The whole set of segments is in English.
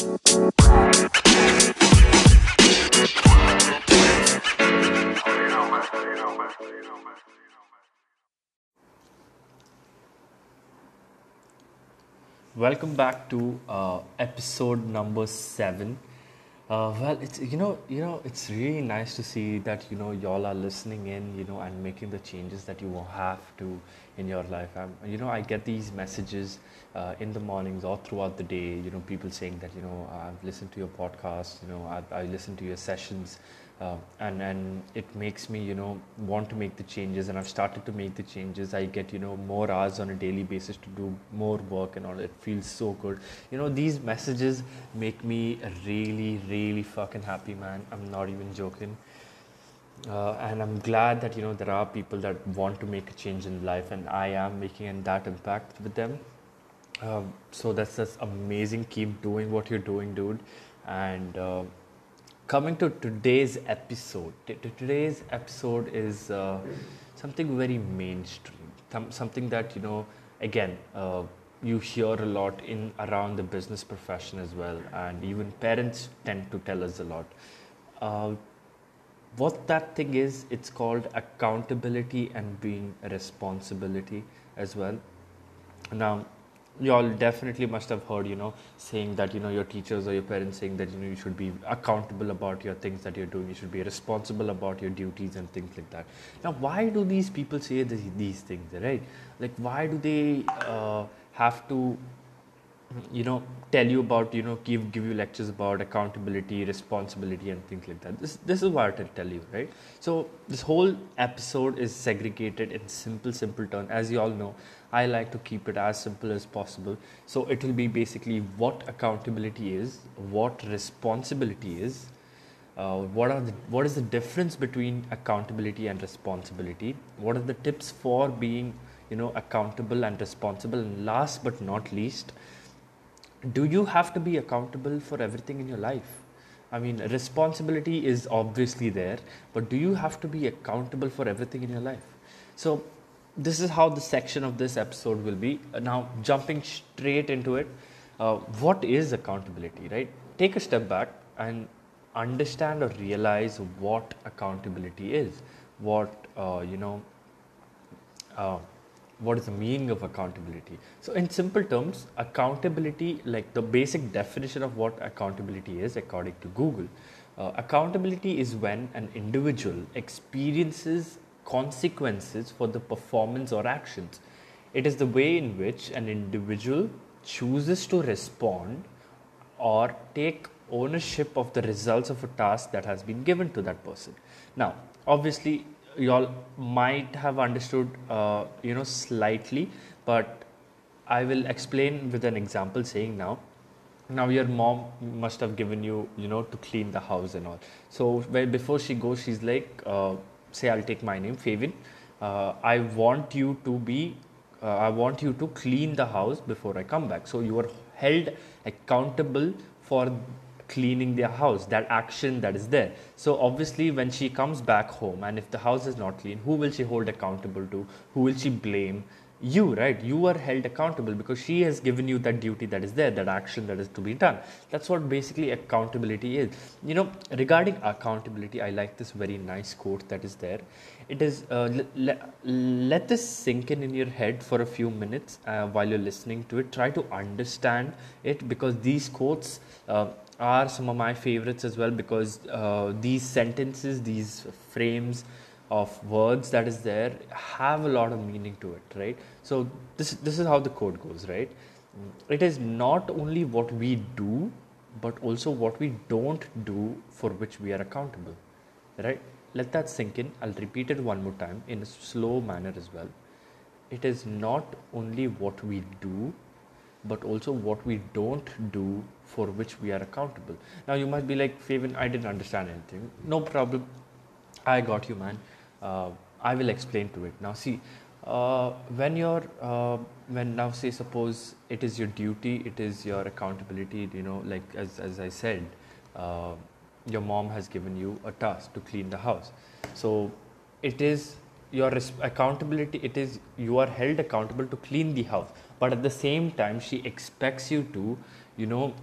Welcome back to uh, episode number seven. Uh, well, it's you know you know it's really nice to see that you know y'all are listening in, you know, and making the changes that you have to in your life. Um, you know, I get these messages uh, in the mornings or throughout the day. You know, people saying that you know I've listened to your podcast. You know, I, I listened to your sessions uh, and and it makes me you know want to make the changes and i've started to make the changes. I get you know more hours on a daily basis to do more work and all. It feels so good. You know these messages make me really really fucking happy man. I'm not even joking. Uh, and i'm glad that you know there are people that want to make a change in life and i am making that impact with them. Um, so that's just amazing. Keep doing what you're doing dude. And uh, coming to today's episode today's episode is uh, something very mainstream. Something that you know again uh, you hear a lot in around the business profession as well and even parents tend to tell us a lot. Uh, what that thing is it's called accountability and being responsibility as well. Now you all definitely must have heard you know saying that you know your teachers or your parents saying that you know you should be accountable about your things that you're doing. You should be responsible about your duties and things like that. Now why do these people say this, these things right? Like why do they uh, have to you know tell you about you know give give you lectures about accountability responsibility and things like that. This this is what i'll tell you right? So this whole episode is segregated in simple simple terms as you all know i like to keep it as simple as possible. So it will be basically what accountability is what responsibility is uh, what are the, what is the difference between accountability and responsibility what are the tips for being you know accountable and responsible and last but not least do you have to be accountable for everything in your life? I mean, responsibility is obviously there, but do you have to be accountable for everything in your life? So, this is how the section of this episode will be. Now, jumping straight into it, uh, what is accountability, right? Take a step back and understand or realize what accountability is, what, uh, you know, uh, what is the meaning of accountability? So in simple terms accountability like the basic definition of what accountability is according to google uh, accountability is when an individual experiences consequences for the performance or actions. It is the way in which an individual chooses to respond or take ownership of the results of a task that has been given to that person. Now obviously you all might have understood uh, you know slightly but i will explain with an example saying now now your mom must have given you you know to clean the house and all. So when before she goes she's like uh, say i'll take my name favin uh, i want you to be uh, i want you to clean the house before i come back. So you are held accountable for cleaning their house, that action that is there. So obviously, when she comes back home and if the house is not clean, who will she hold accountable to? Who will she blame? You, right? You are held accountable because she has given you that duty that is there, that action that is to be done. That's what basically accountability is. You know, regarding accountability, I like this very nice quote that is there. It is uh, le- let this sink in in your head for a few minutes uh, while you're listening to it. Try to understand it because these quotes uh, are some of my favorites as well because uh, these sentences, these frames of words that is there have a lot of meaning to it, right? So this this is how the code goes, right? It is not only what we do, but also what we don't do for which we are accountable, right? Let that sink in. I'll repeat it one more time in a slow manner as well. It is not only what we do, but also what we don't do for which we are accountable. Now you might be like, Faven, I didn't understand anything. No problem. I got you, man. Uh, I will explain to it. Now see, uh, when you're uh, when now say suppose it is your duty, it is your accountability. You know, like as as I said, uh, your mom has given you a task to clean the house. So it is your accountability. It is you are held accountable to clean the house but at the same time she expects you to you know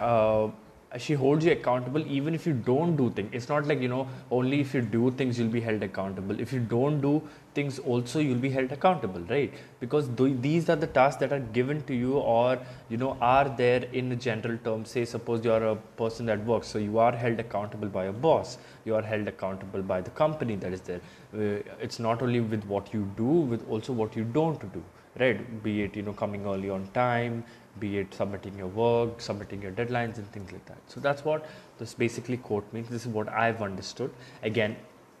uh, she holds you accountable even if you don't do things. It's not like you know only if you do things you'll be held accountable. If you don't do things also you'll be held accountable right? Because th- these are the tasks that are given to you or you know are there in a general term say suppose you're a person that works so you are held accountable by a boss. You are held accountable by the company that is there. Uh, it's not only with what you do with also what you don't do right be it you know coming early on time be it submitting your work, submitting your deadlines, and things like that. So that's what this basically quote means. This is what I've understood. Again,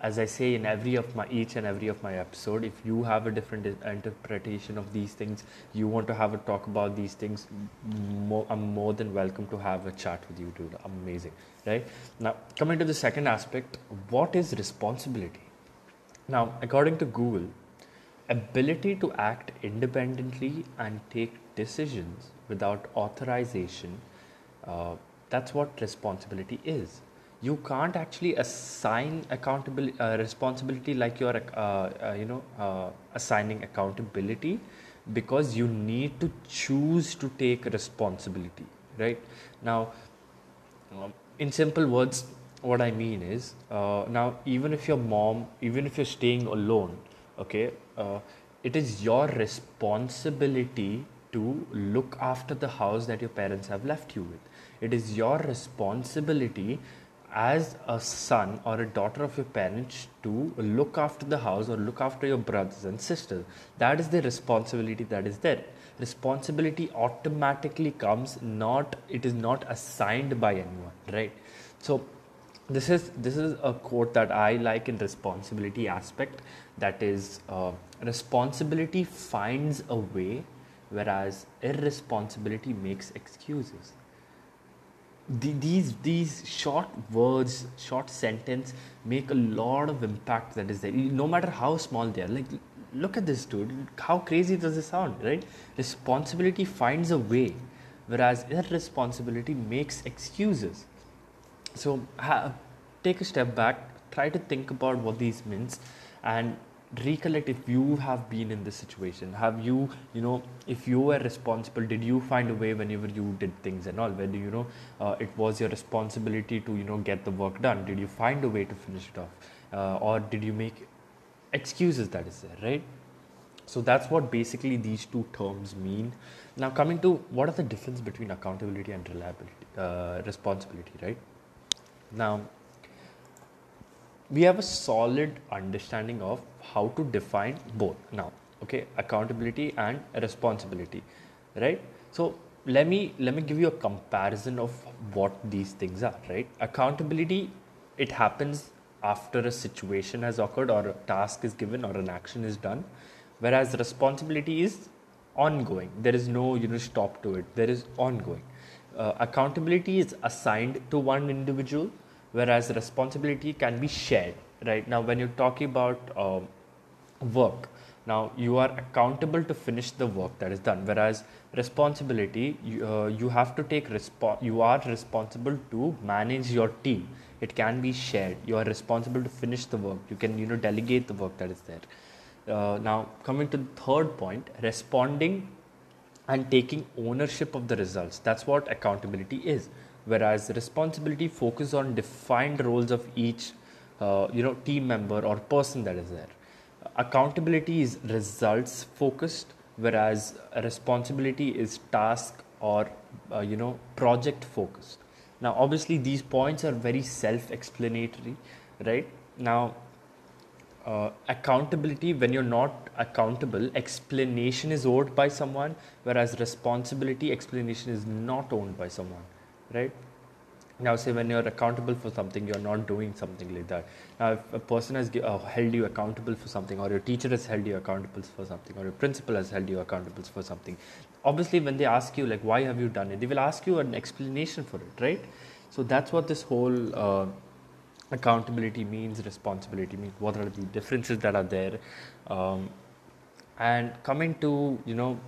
as I say in every of my each and every of my episode, if you have a different interpretation of these things, you want to have a talk about these things, more, I'm more than welcome to have a chat with you, dude. Amazing, right? Now, coming to the second aspect, what is responsibility? Now, according to Google, ability to act independently and take decisions without authorization, uh, that's what responsibility is. You can't actually assign accountability, uh, responsibility like you're, uh, uh, you know, uh, assigning accountability because you need to choose to take responsibility, right? Now, in simple words, what I mean is, uh, now even if your mom, even if you're staying alone, okay, Uh, it is your responsibility to look after the house that your parents have left you with. It is your responsibility as a son or a daughter of your parents to look after the house or look after your brothers and sisters. That is the responsibility that is there. Responsibility automatically comes not it is not assigned by anyone, right? So this is this is a quote that I like in responsibility aspect. That is, uh, responsibility finds a way whereas irresponsibility makes excuses. The, these these short words, short sentence make a lot of impact that is there. No matter how small they are. Like, look at this dude. How crazy does this sound, right? Responsibility finds a way, whereas irresponsibility makes excuses. So, ha- take a step back. Try to think about what these means, and recollect if you have been in this situation. Have you you know if you were responsible did you find a way whenever you did things and all? Whether you know uh, it was your responsibility to you know get the work done. Did you find a way to finish it off? Uh, or did you make excuses that is there right? So that's what basically these two terms mean. Now coming to what are the difference between accountability and reliability uh, responsibility right now we have a solid understanding of how to define both now okay? Accountability and responsibility right? So let me let me give you a comparison of what these things are right? Accountability it happens after a situation has occurred or a task is given or an action is done whereas responsibility is ongoing. There is no you know stop to it. There is ongoing. Uh, accountability is assigned to one individual whereas responsibility can be shared right? Now when you talk about um, work now you are accountable to finish the work that is done whereas responsibility you, uh, you have to take respo- you are responsible to manage your team. It can be shared. You are responsible to finish the work. You can you know delegate the work that is there. Uh, now coming to the third point responding and taking ownership of the results. That's what accountability is whereas responsibility focuses on defined roles of each uh, you know team member or person that is there. Accountability is results focused whereas responsibility is task or uh, you know project focused. Now obviously these points are very self explanatory right? Now uh, accountability when you're not accountable explanation is owed by someone whereas responsibility explanation is not owned by someone right? Now say when you're accountable for something you're not doing something like that. Now if a person has uh, held you accountable for something or your teacher has held you accountable for something or your principal has held you accountable for something obviously when they ask you like why have you done it? they will ask you an explanation for it right? So that's what this whole uh, accountability means responsibility means what are the differences that are there? Um, and coming to you know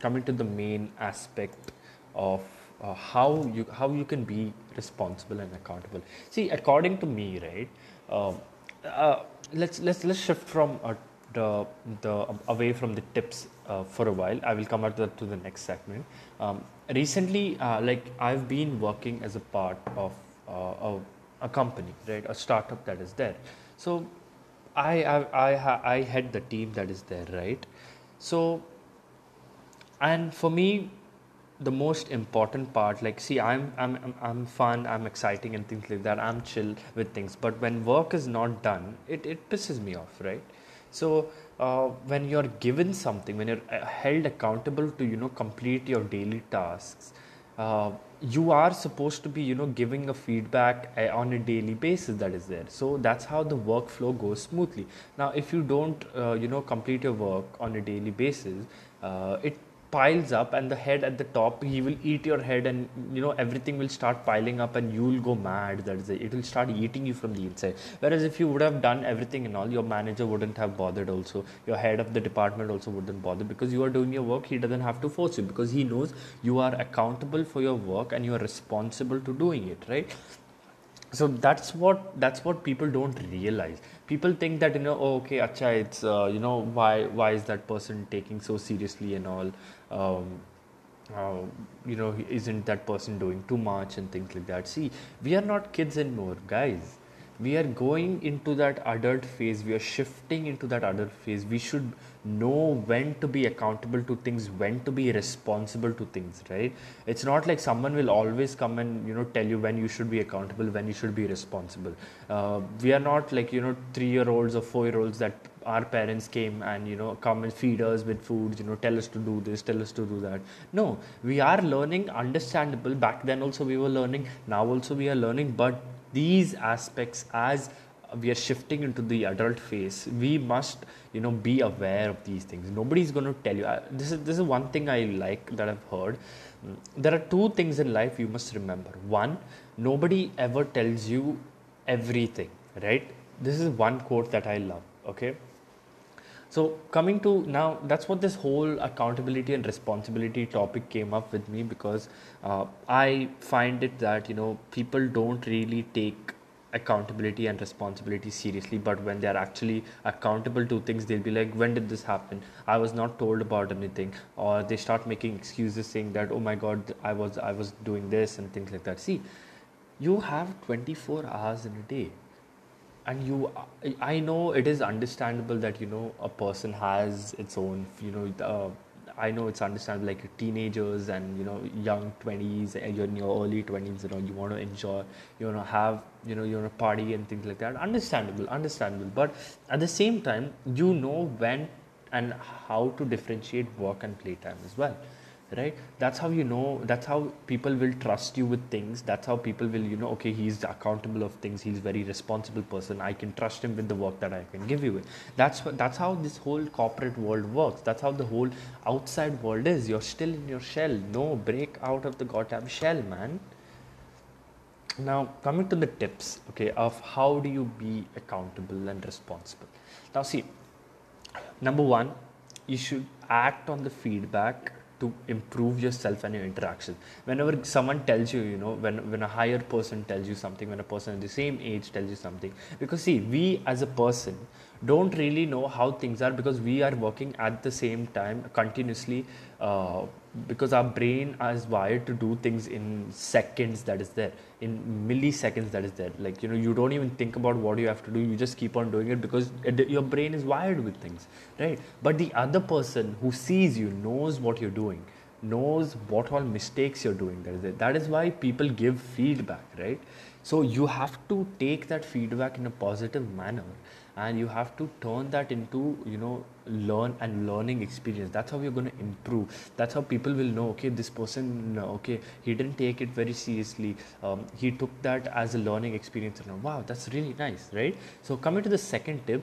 coming to the main aspect of uh, how you how you can be responsible and accountable. See, according to me, right? Uh, uh, let's let's let's shift from a the the away from the tips uh, for a while. I will come out to the, to the next segment. Um, recently, uh, like I've been working as a part of uh, a, a company, right, a startup that is there. So I I I, I head the team that is there, right? So and for me the most important part like see I'm, I'm i'm fun i'm exciting and things like that. I'm chill with things. But when work is not done it, it pisses me off right? So uh, when you're given something when you're uh, held accountable to you know complete your daily tasks uh, you are supposed to be you know giving a feedback uh, on a daily basis that is there. So that's how the workflow goes smoothly. Now if you don't uh, you know complete your work on a daily basis uh, it piles up and the head at the top he will eat your head and you know everything will start piling up and you will go mad that is it. it will start eating you from the inside. Whereas if you would have done everything and all your manager wouldn't have bothered also. Your head of the department also wouldn't bother because you are doing your work. He doesn't have to force you because he knows you are accountable for your work and you are responsible to doing it right? So that's what that's what people don't realize people think that you know oh, okay acha it's uh, you know why why is that person taking so seriously and all? Um, uh, you know isn't that person doing too much and things like that? See we are not kids anymore guys we are going into that adult phase. We are shifting into that adult phase. We should know when to be accountable to things when to be responsible to things right? It's not like someone will always come and you know tell you when you should be accountable when you should be responsible. Uh, we are not like you know 3 year olds or 4 year olds that our parents came and you know come and feed us with food you know tell us to do this tell us to do that. No we are learning understandable. Back then also we were learning now also we are learning but these aspects as we are shifting into the adult phase we must you know be aware of these things. Nobody's going to tell you. Uh, this is this is one thing i like that i've heard. Mm, there are two things in life you must remember. One nobody ever tells you everything right? This is one quote that i love okay so coming to now that's what this whole accountability and responsibility topic came up with me because uh, i find it that you know people don't really take accountability and responsibility seriously but when they are actually accountable to things they'll be like when did this happen? I was not told about anything or they start making excuses saying that oh my god i was i was doing this and things like that. See you have 24 hours in a day and you i know it is understandable that you know a person has its own you know uh, I know it's understandable like teenagers and you know young 20s and you're in your early 20s you know you want to enjoy you want to have you know you want to party and things like that. Understandable understandable. But at the same time you know when and how to differentiate work and playtime as well right? That's how you know that's how people will trust you with things. That's how people will you know okay he's accountable of things. He's very responsible person. I can trust him with the work that i can give you. That's that's how this whole corporate world works. That's how the whole outside world is. You're still in your shell. No break out of the goddamn shell man. Now coming to the tips okay of how do you be accountable and responsible? Now see number one you should act on the feedback to improve yourself and your interaction whenever someone tells you you know when when a higher person tells you something when a person at the same age tells you something. Because see we as a person don't really know how things are because we are working at the same time continuously uh, because our brain is wired to do things in seconds that is there in milliseconds that is there. Like you know you don't even think about what you have to do. You just keep on doing it because it, your brain is wired with things right? But the other person who sees you knows what you're doing knows what all mistakes you're doing that is it. that is why people give feedback right? So you have to take that feedback in a positive manner and you have to turn that into you know learn and learning experience. That's how you're going to improve. That's how people will know okay this person okay he didn't take it very seriously. Um, he took that as a learning experience. And wow that's really nice right? So coming to the second tip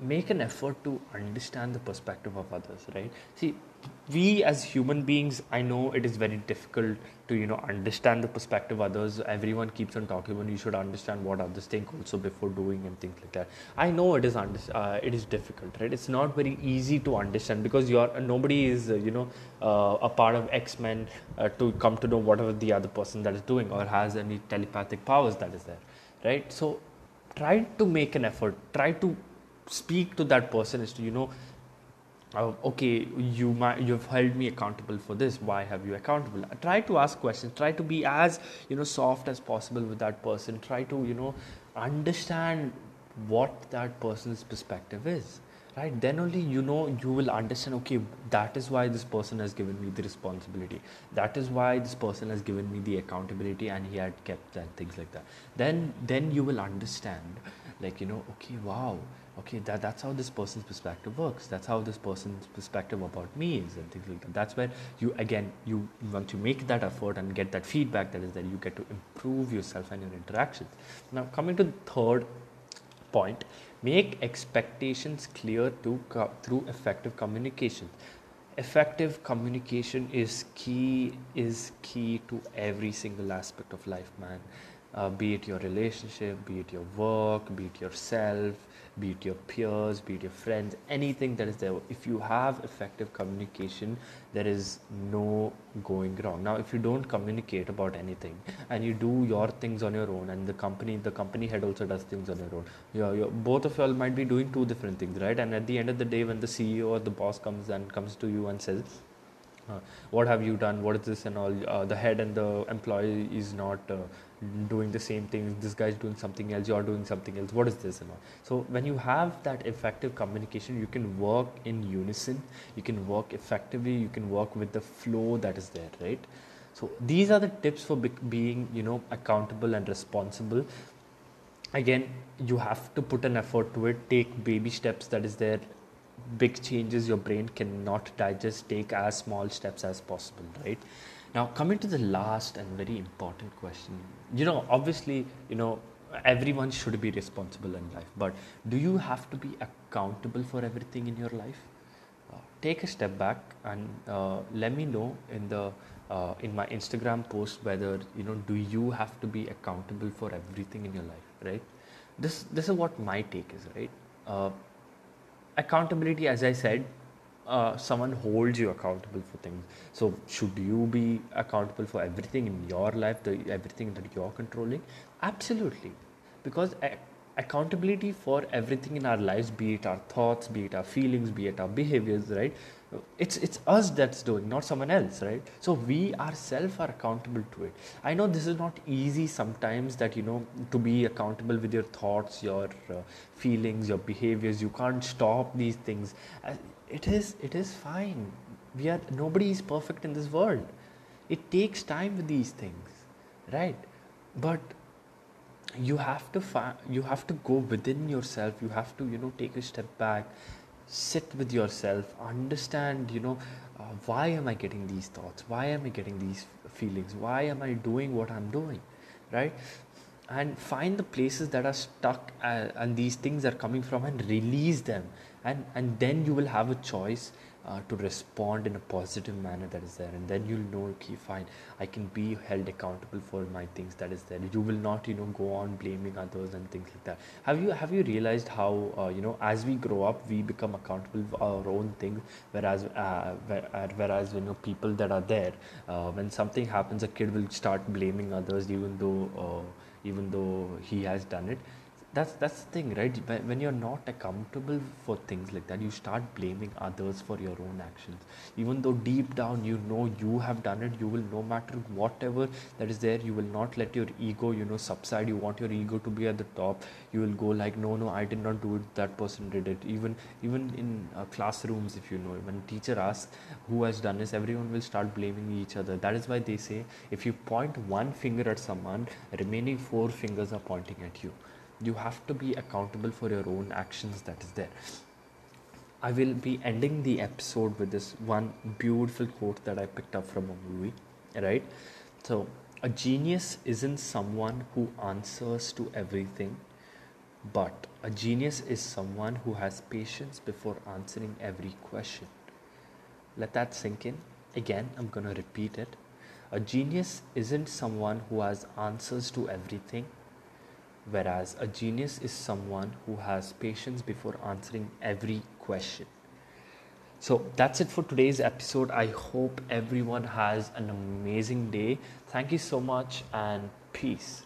make an effort to understand the perspective of others right? See we as human beings i know it is very difficult to you know understand the perspective of others. Everyone keeps on talking about you should understand what others think also before doing and things like that. I know it is under, uh, it is difficult right? It's not very easy to understand because you're nobody is uh, you know uh, a part of x-men uh, to come to know whatever the other person that is doing or has any telepathic powers that is there right? So try to make an effort. Try to speak to that person is to you know uh, okay you might you've held me accountable for this. Why have you accountable? Try to ask questions. Try to be as you know soft as possible with that person. Try to you know understand what that person's perspective is right? Then only you know you will understand okay that is why this person has given me the responsibility. That is why this person has given me the accountability and he had kept that things like that. Then then you will understand like you know okay wow okay that, that's how this person's perspective works. That's how this person's perspective about me is and things like that. That's where you again you want to make that effort and get that feedback that is that you get to improve yourself and your interactions. Now coming to the third point make expectations clear to co- through effective communication. Effective communication is key is key to every single aspect of life man uh, be it your relationship be it your work be it yourself be it your peers, be it your friends, anything that is there. If you have effective communication, there is no going wrong. Now, if you don't communicate about anything and you do your things on your own, and the company, the company head also does things on your own, you're, you're, both of y'all might be doing two different things, right? And at the end of the day, when the CEO or the boss comes and comes to you and says, uh, what have you done? What is this and all? Uh, the head and the employee is not uh, doing the same thing. This guy is doing something else. You're doing something else. What is this and all? So when you have that effective communication you can work in unison. You can work effectively. You can work with the flow that is there right? So these are the tips for being you know accountable and responsible. Again you have to put an effort to it. Take baby steps that is there big changes your brain cannot digest take as small steps as possible right now, coming to the last and very important question, you know, obviously, you know, everyone should be responsible in life, but do you have to be accountable for everything in your life? Uh, take a step back and uh, let me know in the uh, in my Instagram post whether you know do you have to be accountable for everything in your life, right? This this is what my take is, right? Accountability, as I said, uh, someone holds you accountable for things. So, should you be accountable for everything in your life, the everything that you're controlling? Absolutely, because a- accountability for everything in our lives, be it our thoughts, be it our feelings, be it our behaviors, right? It's it's us that's doing, not someone else, right? So we ourselves are accountable to it. I know this is not easy sometimes that you know to be accountable with your thoughts, your uh, feelings, your behaviors. You can't stop these things it is it is fine we are nobody is perfect in this world it takes time with these things right but you have to fi- you have to go within yourself. You have to you know take a step back sit with yourself understand you know uh, why am i getting these thoughts? Why am i getting these feelings? Why am i doing what i'm doing? Right? And find the places that are stuck uh, and these things are coming from and release them. And and then you will have a choice uh, to respond in a positive manner that is there. And then you'll know okay fine i can be held accountable for my things that is there. You will not you know go on blaming others and things like that. Have you have you realized how uh, you know as we grow up we become accountable for our own things whereas uh, uh whereas you know people that are there uh, when something happens a kid will start blaming others even though uh, even though he has done it that's that's the thing right? When you're not accountable for things like that you start blaming others for your own actions. Even though deep down you know you have done it you will no matter whatever that is there you will not let your ego you know subside. You want your ego to be at the top. You will go like no no i did not do it. That person did it. Even even in uh, classrooms if you know when teacher asks who has done this? Everyone will start blaming each other. That is why they say if you point one finger at someone remaining four fingers are pointing at you you have to be accountable for your own actions that is there. I will be ending the episode with this one beautiful quote that i picked up from a movie right? So a genius isn't someone who answers to everything but a genius is someone who has patience before answering every question. Let that sink in. Again i'm going to repeat it. A genius isn't someone who has answers to everything whereas a genius is someone who has patience before answering every question. So that's it for today's episode. I hope everyone has an amazing day. Thank you so much and peace.